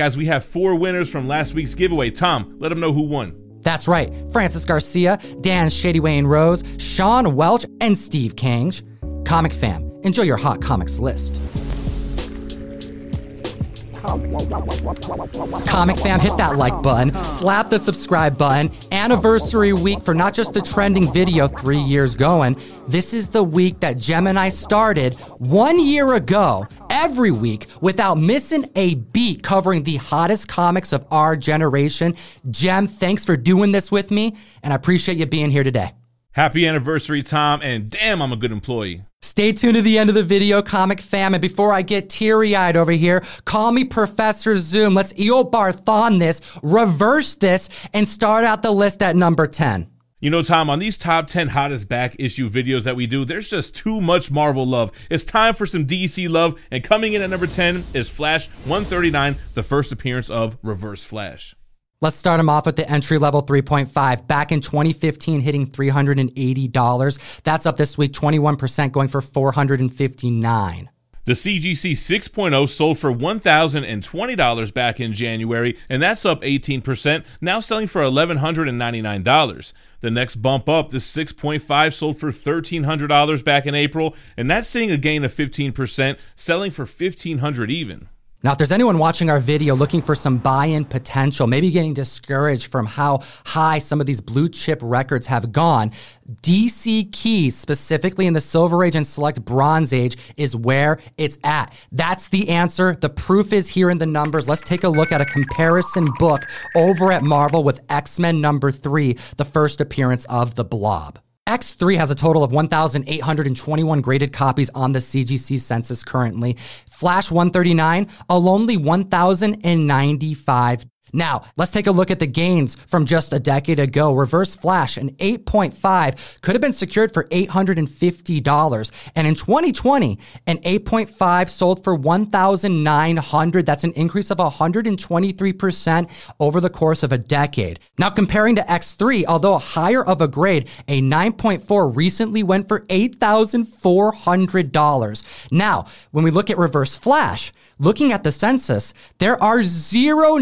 Guys, we have four winners from last week's giveaway. Tom, let them know who won. That's right. Francis Garcia, Dan Shady Wayne Rose, Sean Welch, and Steve Kange. Comic fam, enjoy your hot comics list. Comic fam, hit that like button, slap the subscribe button. Anniversary week for not just the trending video three years going. This is the week that Gemini started one year ago, every week, without missing a beat, covering the hottest comics of our generation. Gem, thanks for doing this with me, and I appreciate you being here today. Happy anniversary, Tom, and damn, I'm a good employee. Stay tuned to the end of the video, comic fam. And before I get teary eyed over here, call me Professor Zoom. Let's Eobard Thawne this, reverse this, and start out the list at number 10. You know, Tom, on these top 10 hottest back issue videos that we do, there's just too much Marvel love. It's time for some DC love, and coming in at number 10 is Flash 139, the first appearance of Reverse Flash. Let's start him off with the entry level 3.5. Back in 2015, hitting $380. That's up this week, 21%, going for 459. The CGC 6.0 sold for $1,020 back in January, and that's up 18%, now selling for $1,199. The next bump up, the 6.5 sold for $1,300 back in April, and that's seeing a gain of 15%, selling for 1,500 even. Now, if there's anyone watching our video looking for some buy in potential, maybe getting discouraged from how high some of these blue chip records have gone, DC Keys, specifically in the Silver Age and Select Bronze Age, is where it's at. That's the answer. The proof is here in the numbers. Let's take a look at a comparison book over at Marvel with X Men number three, the first appearance of the Blob. X3 has a total of 1,821 graded copies on the CGC census currently. Flash 139, a lonely 1,095 now, let's take a look at the gains from just a decade ago. Reverse Flash, an 8.5, could have been secured for $850. And in 2020, an 8.5 sold for 1,900. That's an increase of 123% over the course of a decade. Now, comparing to X3, although higher of a grade, a 9.4 recently went for $8,400. Now, when we look at Reverse Flash, looking at the census, there are zero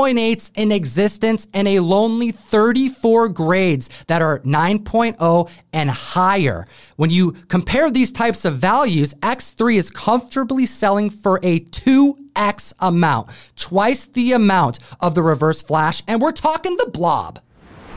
9.8s in existence and a lonely 34 grades that are 9.0 and higher. When you compare these types of values, X3 is comfortably selling for a 2x amount, twice the amount of the reverse flash, and we're talking the blob.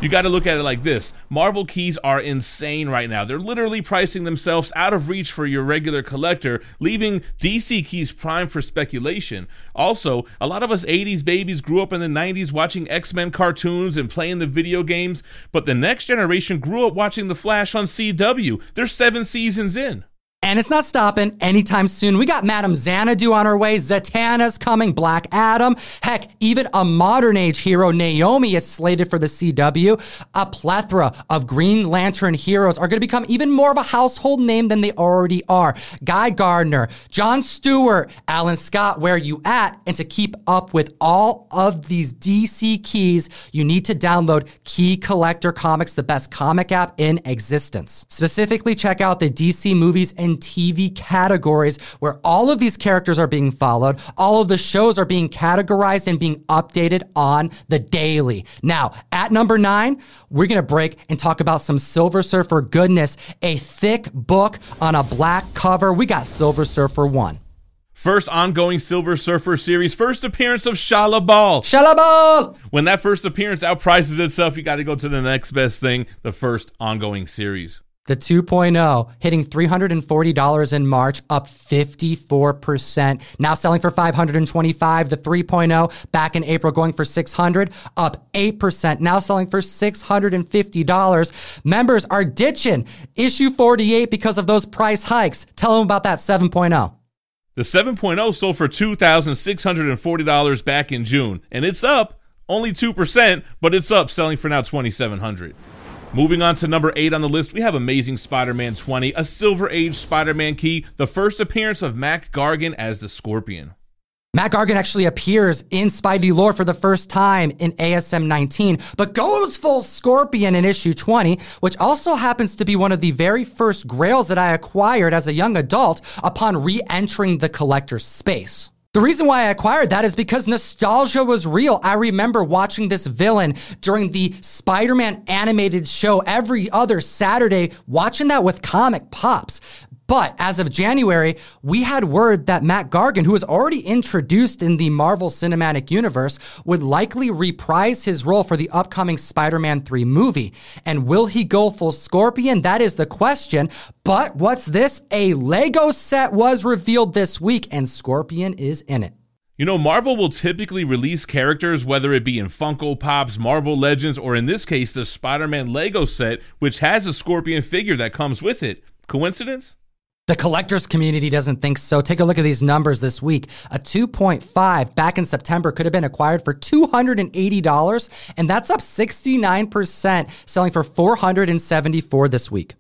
You got to look at it like this Marvel keys are insane right now. They're literally pricing themselves out of reach for your regular collector, leaving DC keys prime for speculation. Also, a lot of us 80s babies grew up in the 90s watching X Men cartoons and playing the video games, but the next generation grew up watching The Flash on CW. They're seven seasons in. And it's not stopping anytime soon. We got Madame Xanadu on our way. Zatanna's coming. Black Adam. Heck, even a modern age hero, Naomi, is slated for the CW. A plethora of Green Lantern heroes are going to become even more of a household name than they already are. Guy Gardner, John Stewart, Alan Scott, where are you at? And to keep up with all of these DC keys, you need to download Key Collector Comics, the best comic app in existence. Specifically, check out the DC movies and TV categories where all of these characters are being followed. All of the shows are being categorized and being updated on the daily. Now, at number nine, we're going to break and talk about some Silver Surfer goodness. A thick book on a black cover. We got Silver Surfer 1. First ongoing Silver Surfer series, first appearance of Shalla-Bal. Shalla-Bal! When that first appearance outprices itself, you got to go to the next best thing, the first ongoing series. The 2.0 hitting $340 in March, up 54%. Now selling for 525. The 3.0 back in April going for 600, up 8%. Now selling for $650. Members are ditching issue 48 because of those price hikes. Tell them about that 7.0. The 7.0 sold for $2,640 back in June, and it's up only 2%, but it's up selling for now 2700 Moving on to number eight on the list, we have Amazing Spider Man 20, a Silver Age Spider Man key, the first appearance of Mac Gargan as the Scorpion. Mac Gargan actually appears in Spidey lore for the first time in ASM 19, but goes full Scorpion in issue 20, which also happens to be one of the very first grails that I acquired as a young adult upon re entering the collector's space. The reason why I acquired that is because nostalgia was real. I remember watching this villain during the Spider Man animated show every other Saturday, watching that with comic pops. But as of January, we had word that Mac Gargan, who was already introduced in the Marvel Cinematic Universe, would likely reprise his role for the upcoming Spider Man 3 movie. And will he go full Scorpion? That is the question. But what's this? A Lego set was revealed this week, and Scorpion is in it. You know, Marvel will typically release characters, whether it be in Funko Pops, Marvel Legends, or in this case, the Spider Man Lego set, which has a Scorpion figure that comes with it. Coincidence? The collectors community doesn't think so. Take a look at these numbers this week. A 2.5 back in September could have been acquired for $280, and that's up 69%, selling for 474 this week.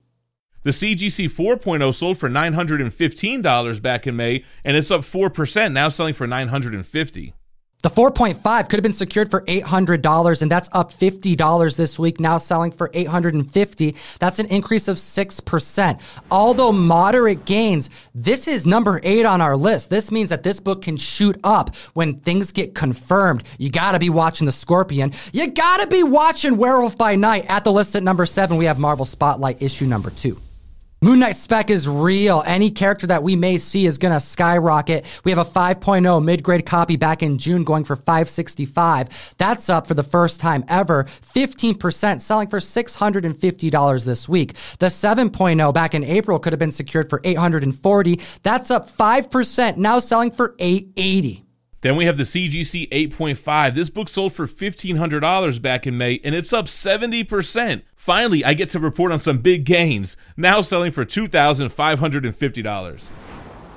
The CGC 4.0 sold for $915 back in May, and it's up 4%, now selling for 950 the 4.5 could have been secured for $800 and that's up $50 this week, now selling for 850. That's an increase of 6%. Although moderate gains, this is number 8 on our list. This means that this book can shoot up when things get confirmed. You got to be watching The Scorpion. You got to be watching Werewolf by Night. At the list at number 7, we have Marvel Spotlight issue number 2. Moon Knight spec is real. Any character that we may see is going to skyrocket. We have a 5.0 mid-grade copy back in June going for 565. That's up for the first time ever. 15% selling for $650 this week. The 7.0 back in April could have been secured for 840. That's up 5%, now selling for 880. Then we have the CGC 8.5. This book sold for $1,500 back in May, and it's up 70%. Finally, I get to report on some big gains, now selling for $2,550.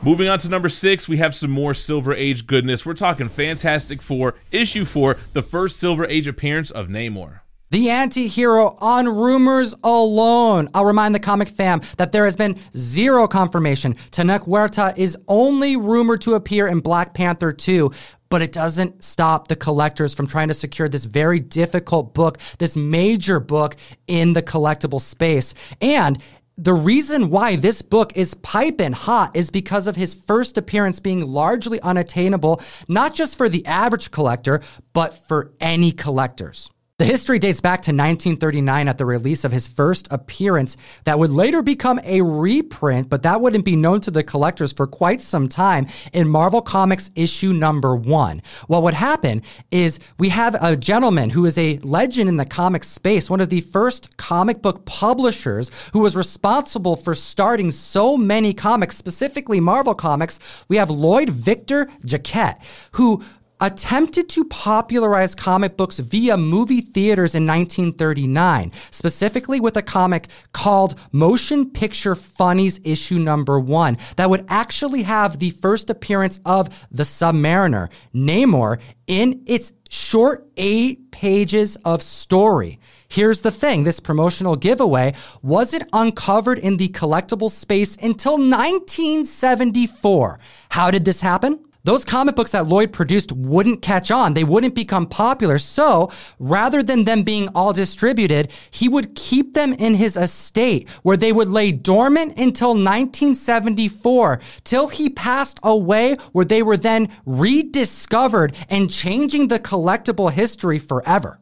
Moving on to number six, we have some more Silver Age goodness. We're talking Fantastic Four, issue four, the first Silver Age appearance of Namor. The anti hero on rumors alone. I'll remind the comic fam that there has been zero confirmation. Tenoch Huerta is only rumored to appear in Black Panther 2, but it doesn't stop the collectors from trying to secure this very difficult book, this major book in the collectible space. And the reason why this book is piping hot is because of his first appearance being largely unattainable, not just for the average collector, but for any collectors. The history dates back to 1939 at the release of his first appearance that would later become a reprint, but that wouldn't be known to the collectors for quite some time in Marvel Comics issue number one. What would happen is we have a gentleman who is a legend in the comic space, one of the first comic book publishers who was responsible for starting so many comics, specifically Marvel Comics. We have Lloyd Victor Jacquet, who attempted to popularize comic books via movie theaters in 1939, specifically with a comic called Motion Picture Funnies issue number one, that would actually have the first appearance of the Submariner, Namor, in its short eight pages of story. Here's the thing this promotional giveaway wasn't uncovered in the collectible space until 1974. How did this happen? Those comic books that Lloyd produced wouldn't catch on. They wouldn't become popular. So rather than them being all distributed, he would keep them in his estate where they would lay dormant until 1974 till he passed away, where they were then rediscovered and changing the collectible history forever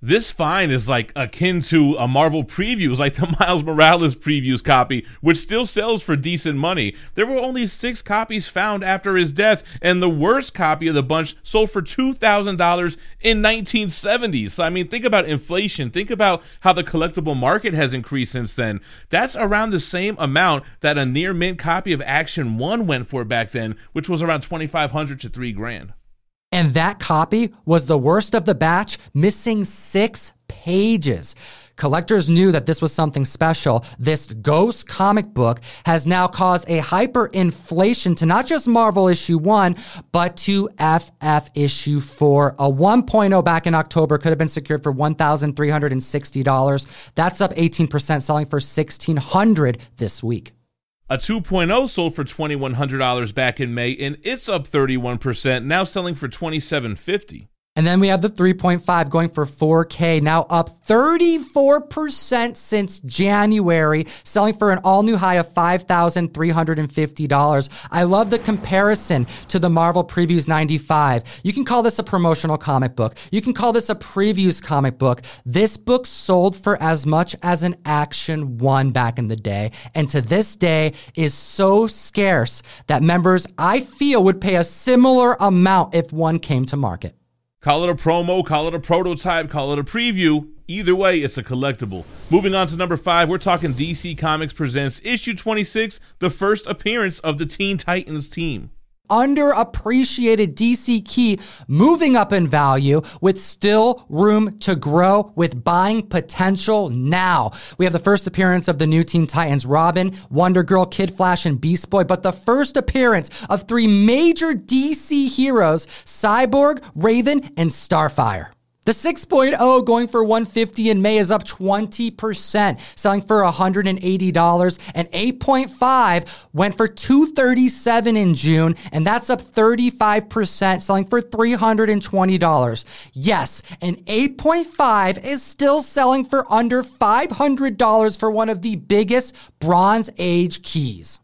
this fine is like akin to a Marvel preview, previews, like the Miles Morales previews copy, which still sells for decent money. There were only six copies found after his death, and the worst copy of the bunch sold for $2,000 in 1970s. So, I mean, think about inflation. Think about how the collectible market has increased since then. That's around the same amount that a near mint copy of Action 1 went for back then, which was around 2500 to 3 grand. And that copy was the worst of the batch, missing six pages. Collectors knew that this was something special. This ghost comic book has now caused a hyperinflation to not just Marvel issue 1, but to FF issue 4. A 1.0 back in October could have been secured for $1,360. That's up 18%, selling for 1,600 this week. A 2.0 sold for $2,100 back in May, and it's up 31%, now selling for $2,750. And then we have the 3.5 going for 4K, now up 34% since January, selling for an all new high of $5,350. I love the comparison to the Marvel Previews 95. You can call this a promotional comic book. You can call this a previews comic book. This book sold for as much as an Action 1 back in the day, and to this day is so scarce that members, I feel, would pay a similar amount if one came to market. Call it a promo, call it a prototype, call it a preview. Either way, it's a collectible. Moving on to number five, we're talking DC Comics Presents Issue 26, the first appearance of the Teen Titans team underappreciated DC key moving up in value with still room to grow with buying potential now. We have the first appearance of the new Teen Titans Robin, Wonder Girl, Kid Flash, and Beast Boy, but the first appearance of three major DC heroes Cyborg, Raven, and Starfire. The 6.0 going for 150 in May is up 20%, selling for $180. And 8.5 went for 237 in June, and that's up 35%, selling for $320. Yes, an 8.5 is still selling for under $500 for one of the biggest Bronze Age keys.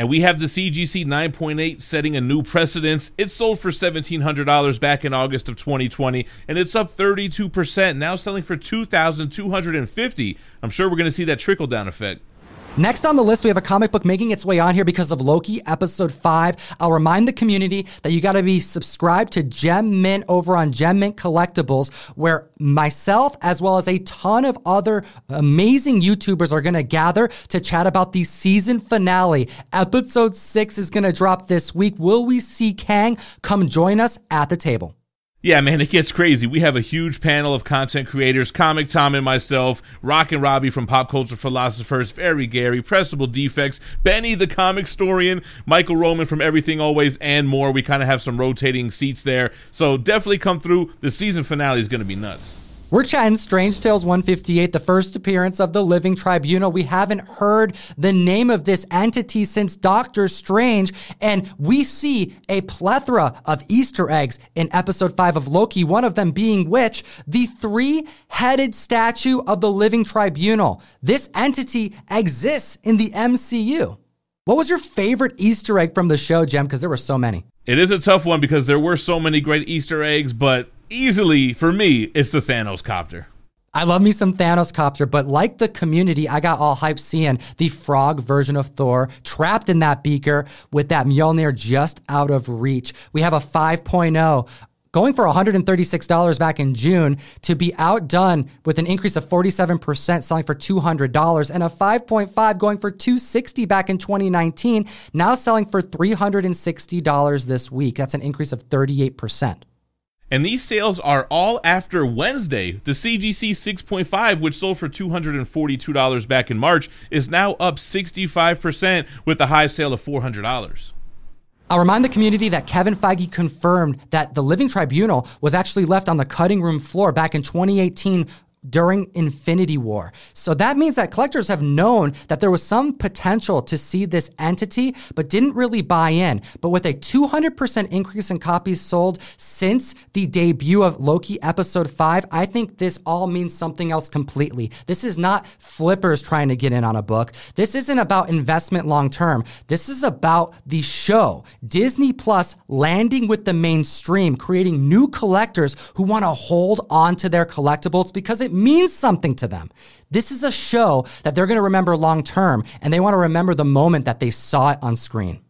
And we have the CGC 9.8 setting a new precedence. It sold for $1,700 back in August of 2020, and it's up 32%, now selling for 2,250. I'm sure we're going to see that trickle down effect. Next on the list, we have a comic book making its way on here because of Loki episode 5. I'll remind the community that you got to be subscribed to Gem Mint over on Gem Mint Collectibles, where myself, as well as a ton of other amazing YouTubers, are going to gather to chat about the season finale. Episode 6 is going to drop this week. Will we see Kang? Come join us at the table. Yeah, man, it gets crazy. We have a huge panel of content creators, Comic Tom and myself, Rock and Robbie from Pop Culture Philosophers, Very Gary, Pressable Defects, Benny the Comic Storian, Michael Roman from Everything Always, and more. We kind of have some rotating seats there. So definitely come through. The season finale is going to be nuts. We're chatting Strange Tales 158, the first appearance of the Living Tribunal. We haven't heard the name of this entity since Doctor Strange, and we see a plethora of Easter eggs in episode 5 of Loki, one of them being which? The three headed statue of the Living Tribunal. This entity exists in the MCU. What was your favorite Easter egg from the show, Gem? Because there were so many. It is a tough one because there were so many great Easter eggs, but easily for me, it's the Thanos copter. I love me some Thanos copter, but like the community, I got all hyped seeing the frog version of Thor trapped in that beaker with that Mjolnir just out of reach. We have a 5.0 going for $136 back in June to be outdone with an increase of 47% selling for $200 and a 5.5 going for 260 back in 2019 now selling for $360 this week that's an increase of 38% and these sales are all after Wednesday. The CGC 6.5, which sold for $242 back in March, is now up 65% with a high sale of $400. I'll remind the community that Kevin Feige confirmed that the Living Tribunal was actually left on the cutting room floor back in 2018 during Infinity War. So that means that collectors have known that there was some potential to see this entity, but didn't really buy in. But with a 200% increase in copies sold since the debut of Loki episode 5, I think this all means something else completely. This is not flippers trying to get in on a book. This isn't about investment long term. This is about the show. Disney Plus landing with the mainstream, creating new collectors who want to hold on to their collectibles because it it means something to them. This is a show that they're going to remember long term, and they want to remember the moment that they saw it on screen.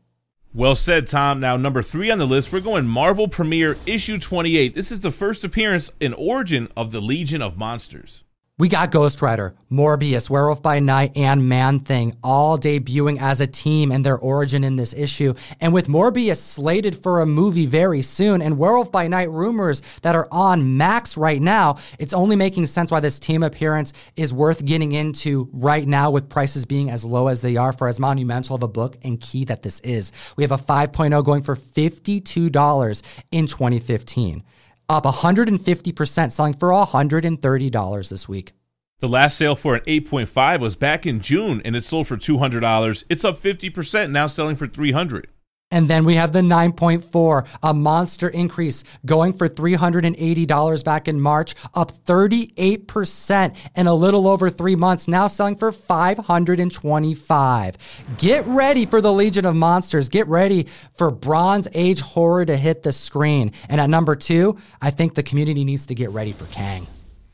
Well said, Tom. Now, number three on the list, we're going Marvel Premiere Issue 28. This is the first appearance in Origin of the Legion of Monsters. We got Ghost Rider, Morbius, Werewolf by Night, and Man Thing all debuting as a team and their origin in this issue. And with Morbius slated for a movie very soon and Werewolf by Night rumors that are on Max right now, it's only making sense why this team appearance is worth getting into right now with prices being as low as they are for as monumental of a book and key that this is. We have a 5.0 going for $52 in 2015 up 150%, selling for $130 this week. The last sale for an 8.5 was back in June and it sold for $200. It's up 50%, now selling for 300. And then we have the 9.4, a monster increase going for $380 back in March, up 38% in a little over three months, now selling for 525. Get ready for the Legion of Monsters. Get ready for Bronze Age horror to hit the screen. And at number two, I think the community needs to get ready for Kang.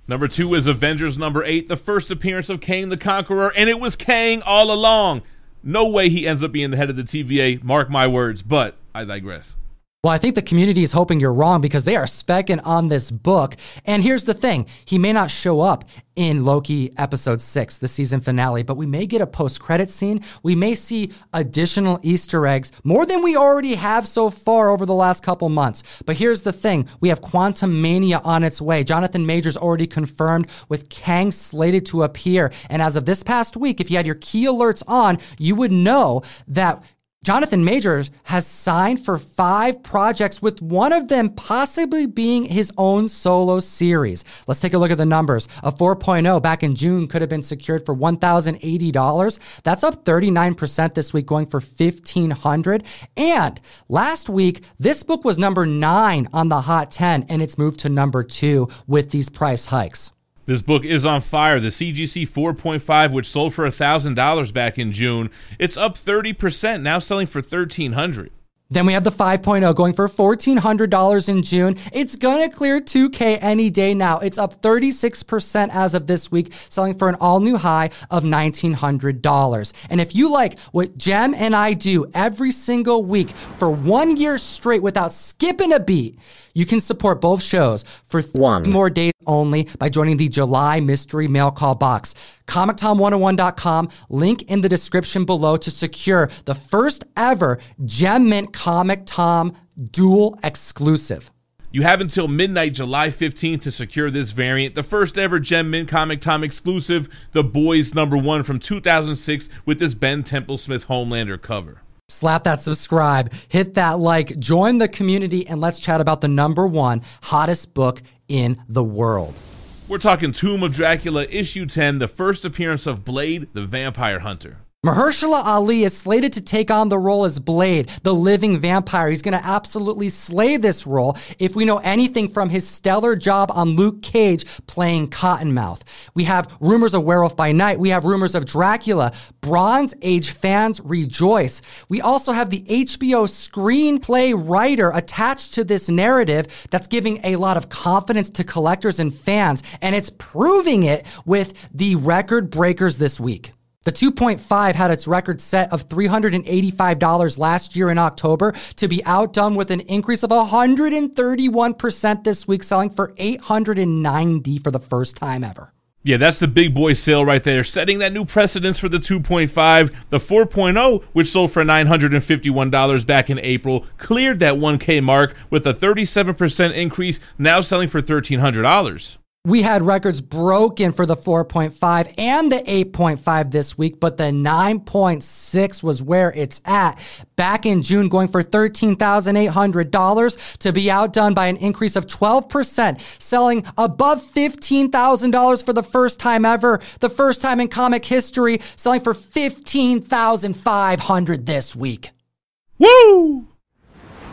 Number two is Avengers number eight, the first appearance of Kang the Conqueror, and it was Kang all along. No way he ends up being the head of the TVA, mark my words, but I digress. Well, I think the community is hoping you're wrong because they are specking on this book. And here's the thing he may not show up in Loki episode six, the season finale, but we may get a post credit scene. We may see additional Easter eggs, more than we already have so far over the last couple months. But here's the thing we have Quantumania on its way. Jonathan Majors already confirmed with Kang slated to appear. And as of this past week, if you had your key alerts on, you would know that Jonathan Majors has signed for five projects, with one of them possibly being his own solo series. Let's take a look at the numbers. A 4.0 back in June could have been secured for $1,080. That's up 39% this week, going for 1,500. And last week, this book was number nine on the Hot 10, and it's moved to number two with these price hikes. This book is on fire. The CGC 4.5, which sold for $1,000 back in June, it's up 30%, now selling for $1,300. Then we have the 5.0 going for $1,400 in June. It's going to clear 2K any day now. It's up 36% as of this week, selling for an all new high of $1,900. And if you like what Gem and I do every single week for one year straight without skipping a beat, you can support both shows for one more days only by joining the July mystery mail call box. ComicTom101.com, link in the description below to secure the first ever Gem Mint Comic Tom dual exclusive. You have until midnight, July 15th, to secure this variant, the first ever Gem Mint Comic Tom exclusive, The Boys number one from 2006, with this Ben Templesmith Homelander cover. Slap that subscribe, hit that like, join the community, and let's chat about the number one hottest book in the world. We're talking Tomb of Dracula, issue 10, the first appearance of Blade, the vampire hunter. Mahershala Ali is slated to take on the role as Blade, the living vampire. He's going to absolutely slay this role if we know anything from his stellar job on Luke Cage playing Cottonmouth. We have rumors of Werewolf by Night. We have rumors of Dracula. Bronze Age fans rejoice. We also have the HBO screenplay writer attached to this narrative that's giving a lot of confidence to collectors and fans, and it's proving it with the record breakers this week. The 2.5 had its record set of $385 last year in October to be outdone with an increase of 131% this week, selling for 890 for the first time ever. Yeah, that's the big boy sale right there, setting that new precedence for the 2.5. The 4.0, which sold for $951 back in April, cleared that 1K mark with a 37% increase, now selling for $1,300 we had records broken for the 4.5 and the 8.5 this week, but the 9.6 was where it's at. Back in June, going for $13,800 to be outdone by an increase of 12%, selling above $15,000 for the first time ever, the first time in comic history, selling for 15,500 this week. Woo!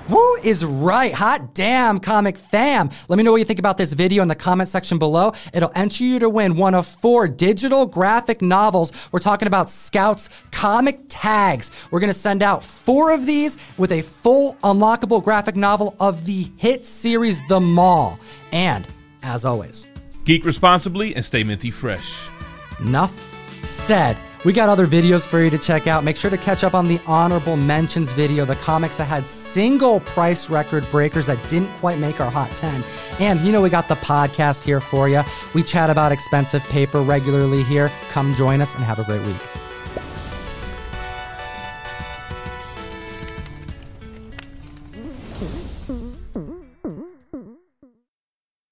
Who is right? Hot damn, comic fam. Let me know what you think about this video in the comment section below. It'll enter you to win one of four digital graphic novels. We're talking about Scouts comic tags. We're going to send out four of these with a full unlockable graphic novel of the hit series The Mall. And, as always, geek responsibly and stay minty fresh. Enough said. We got other videos for you to check out. Make sure to catch up on the honorable mentions video, the comics that had single price record breakers that didn't quite make our hot 10. And you know, we got the podcast here for you. We chat about expensive paper regularly here. Come join us and have a great week.